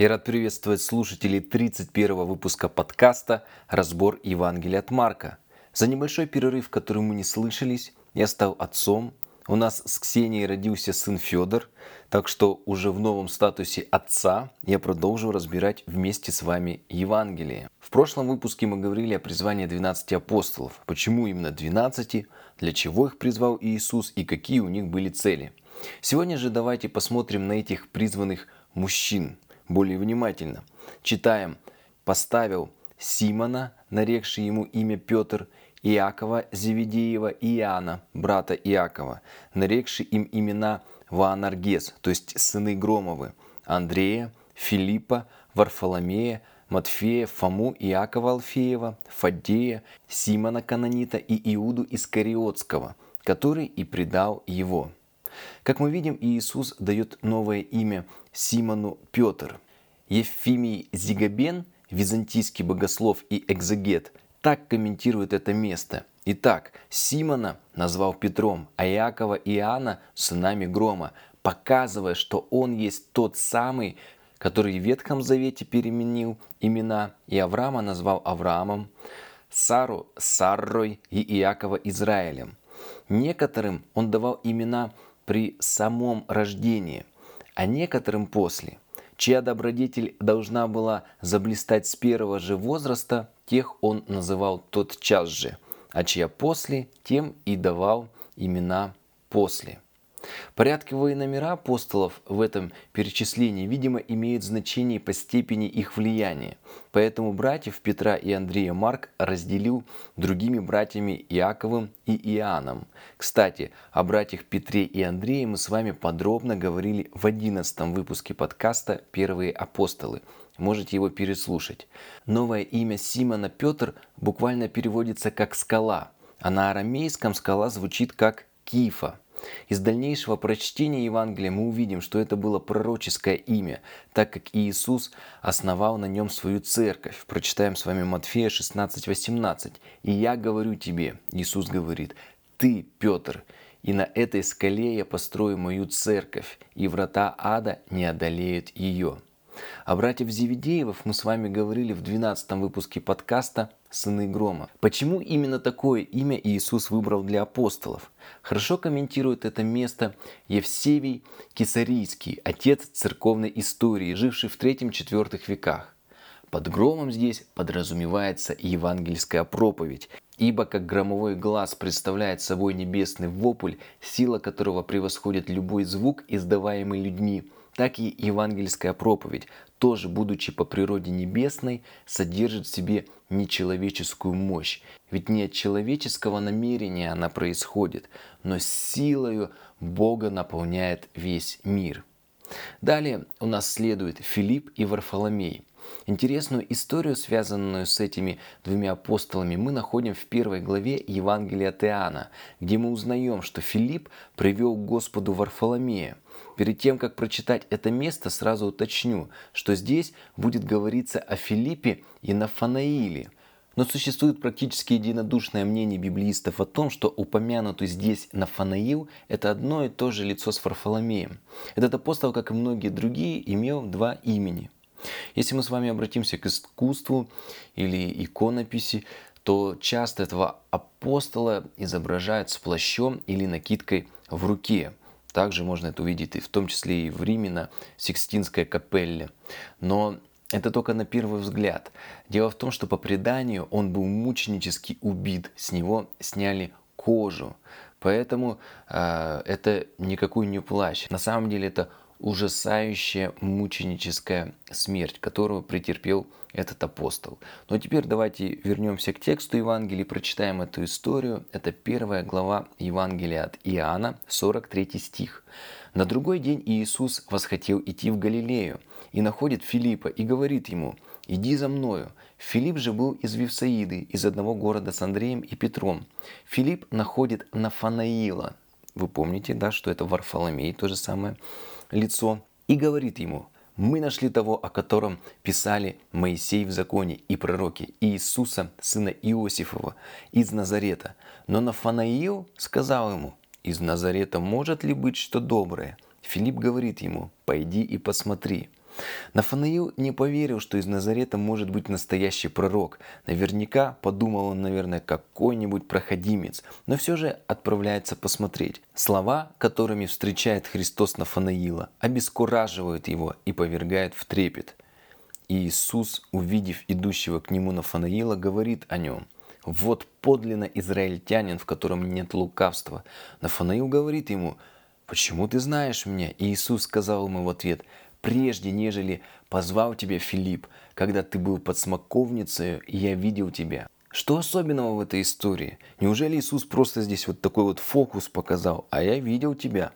Я рад приветствовать слушателей 31 выпуска подкаста «Разбор Евангелия от Марка». За небольшой перерыв, который мы не слышались, я стал отцом. У нас с Ксенией родился сын Федор, так что уже в новом статусе отца я продолжу разбирать вместе с вами Евангелие. В прошлом выпуске мы говорили о призвании 12 апостолов. Почему именно 12, для чего их призвал Иисус и какие у них были цели. Сегодня же давайте посмотрим на этих призванных мужчин – более внимательно. Читаем. «Поставил Симона, нарекший ему имя Петр, Иакова Зеведеева и Иоанна, брата Иакова, нарекший им имена Ваанаргес, то есть сыны Громовы, Андрея, Филиппа, Варфоломея, Матфея, Фому, Иакова Алфеева, Фаддея, Симона Канонита и Иуду Искариотского, который и предал его. Как мы видим, Иисус дает новое имя Симону Петр. Ефимий Зигабен, византийский богослов и экзегет, так комментирует это место. Итак, Симона назвал Петром, а Иакова и Иоанна – сынами Грома, показывая, что он есть тот самый, который в Ветхом Завете переменил имена, и Авраама назвал Авраамом, Сару – Саррой и Иакова – Израилем. Некоторым он давал имена при самом рождении, а некоторым после, чья добродетель должна была заблистать с первого же возраста, тех он называл тот час же, а чья после, тем и давал имена после. Порядковые номера апостолов в этом перечислении, видимо, имеют значение по степени их влияния. Поэтому братьев Петра и Андрея Марк разделил другими братьями Иаковым и Иоанном. Кстати, о братьях Петре и Андрее мы с вами подробно говорили в 11 выпуске подкаста «Первые апостолы». Можете его переслушать. Новое имя Симона Петр буквально переводится как «скала», а на арамейском скала звучит как «кифа». Из дальнейшего прочтения Евангелия мы увидим, что это было пророческое имя, так как Иисус основал на нем свою церковь. Прочитаем с вами Матфея 16:18. «И я говорю тебе», Иисус говорит, «ты, Петр, и на этой скале я построю мою церковь, и врата ада не одолеют ее». О братьев Зеведеевых мы с вами говорили в 12 выпуске подкаста «Сыны грома». Почему именно такое имя Иисус выбрал для апостолов? Хорошо комментирует это место Евсевий Кесарийский, отец церковной истории, живший в 3-4 веках. Под громом здесь подразумевается евангельская проповедь, ибо как громовой глаз представляет собой небесный вопль, сила которого превосходит любой звук, издаваемый людьми – так и евангельская проповедь, тоже будучи по природе небесной, содержит в себе нечеловеческую мощь. Ведь не от человеческого намерения она происходит, но силою Бога наполняет весь мир. Далее у нас следует Филипп и Варфоломей. Интересную историю, связанную с этими двумя апостолами, мы находим в первой главе Евангелия от Иоанна, где мы узнаем, что Филипп привел к Господу Варфоломея – Перед тем, как прочитать это место, сразу уточню, что здесь будет говориться о Филиппе и Нафанаиле. Но существует практически единодушное мнение библеистов о том, что упомянутый здесь Нафанаил – это одно и то же лицо с Варфоломеем. Этот апостол, как и многие другие, имел два имени. Если мы с вами обратимся к искусству или иконописи, то часто этого апостола изображают с плащом или накидкой в руке – также можно это увидеть и в том числе и в Риме на Сикстинской капелле. Но это только на первый взгляд. Дело в том, что по преданию он был мученически убит, с него сняли кожу. Поэтому э, это никакой не плащ. На самом деле это ужасающая мученическая смерть, которую претерпел этот апостол. Но теперь давайте вернемся к тексту Евангелия и прочитаем эту историю. Это первая глава Евангелия от Иоанна, 43 стих. На другой день Иисус восхотел идти в Галилею и находит Филиппа и говорит ему, «Иди за мною». Филипп же был из Вифсаиды, из одного города с Андреем и Петром. Филипп находит Нафанаила. Вы помните, да, что это Варфоломей, то же самое лицо, и говорит ему, мы нашли того, о котором писали Моисей в законе и пророки, Иисуса, сына Иосифова, из Назарета. Но Нафанаил сказал ему, из Назарета может ли быть что доброе? Филипп говорит ему, пойди и посмотри. Нафанаил не поверил, что из Назарета может быть настоящий пророк. Наверняка подумал он, наверное, какой-нибудь проходимец, но все же отправляется посмотреть. Слова, которыми встречает Христос Нафанаила, обескураживают его и повергают в трепет. И Иисус, увидев идущего к нему Нафанаила, говорит о нем – вот подлинно израильтянин, в котором нет лукавства. Нафанаил говорит ему, «Почему ты знаешь меня?» И Иисус сказал ему в ответ, «Прежде, нежели позвал тебя Филипп, когда ты был под смоковницей, я видел тебя». Что особенного в этой истории? Неужели Иисус просто здесь вот такой вот фокус показал, а я видел тебя?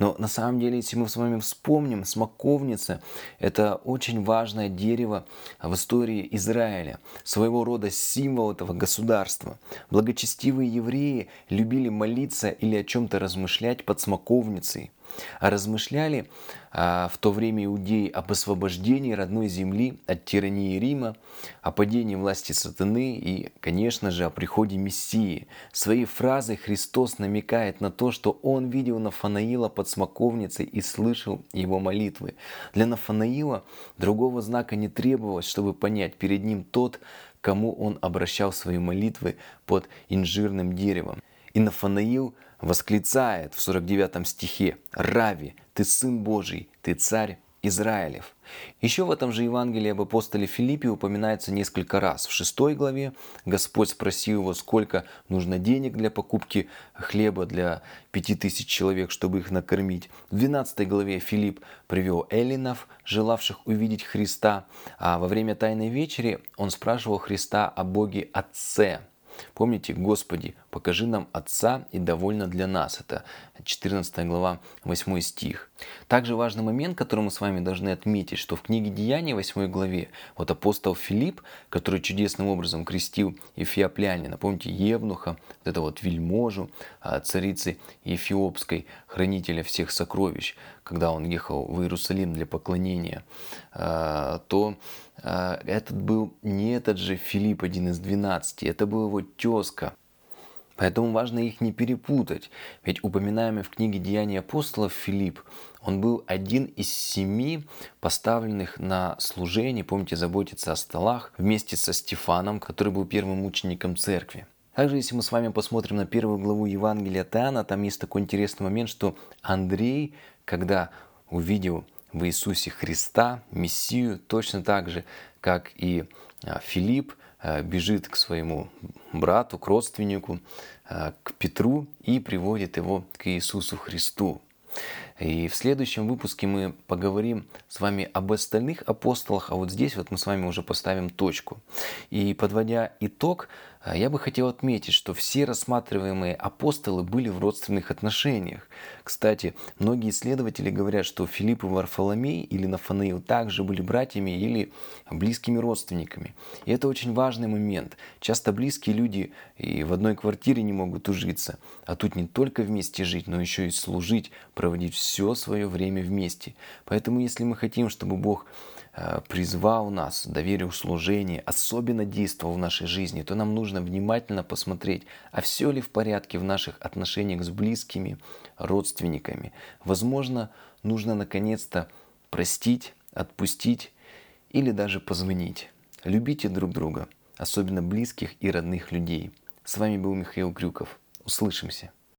Но на самом деле, если мы с вами вспомним, смоковница – это очень важное дерево в истории Израиля, своего рода символ этого государства. Благочестивые евреи любили молиться или о чем-то размышлять под смоковницей – размышляли а, в то время иудеи об освобождении родной земли от тирании Рима, о падении власти сатаны и, конечно же, о приходе Мессии. Своей фразой Христос намекает на то, что он видел Нафанаила под смоковницей и слышал его молитвы. Для Нафанаила другого знака не требовалось, чтобы понять, перед ним тот, кому он обращал свои молитвы под инжирным деревом. И Нафанаил восклицает в 49 стихе «Рави, ты Сын Божий, ты Царь Израилев». Еще в этом же Евангелии об апостоле Филиппе упоминается несколько раз. В шестой главе Господь спросил его, сколько нужно денег для покупки хлеба для пяти тысяч человек, чтобы их накормить. В двенадцатой главе Филипп привел эллинов, желавших увидеть Христа. А во время Тайной вечери он спрашивал Христа о Боге Отце – Помните, Господи, покажи нам Отца и довольно для нас. Это 14 глава, 8 стих. Также важный момент, который мы с вами должны отметить, что в книге Деяний, 8 главе, вот апостол Филипп, который чудесным образом крестил Эфиоплянина, помните, Евнуха, вот это вот вельможу, а, царицы Эфиопской, хранителя всех сокровищ, когда он ехал в Иерусалим для поклонения, а, то а, этот был не этот же Филипп, один из двенадцати, это был его тезка. Поэтому важно их не перепутать. Ведь упоминаемый в книге «Деяния апостолов» Филипп, он был один из семи поставленных на служение, помните, заботиться о столах, вместе со Стефаном, который был первым учеником церкви. Также, если мы с вами посмотрим на первую главу Евангелия от Иоанна, там есть такой интересный момент, что Андрей, когда увидел в Иисусе Христа, Мессию, точно так же, как и а, Филипп бежит к своему брату, к родственнику, а, к Петру и приводит его к Иисусу Христу. И в следующем выпуске мы поговорим с вами об остальных апостолах, а вот здесь вот мы с вами уже поставим точку. И подводя итог, а я бы хотел отметить, что все рассматриваемые апостолы были в родственных отношениях. Кстати, многие исследователи говорят, что Филипп и Варфоломей или Нафанаил также были братьями или близкими родственниками. И это очень важный момент. Часто близкие люди и в одной квартире не могут ужиться, а тут не только вместе жить, но еще и служить, проводить все свое время вместе. Поэтому если мы хотим, чтобы Бог Э, призвал нас, доверил служение, особенно действовал в нашей жизни, то нам нужно внимательно посмотреть, а все ли в порядке в наших отношениях с близкими, родственниками. Возможно, нужно наконец-то простить, отпустить или даже позвонить. Любите друг друга, особенно близких и родных людей. С вами был Михаил Крюков. Услышимся.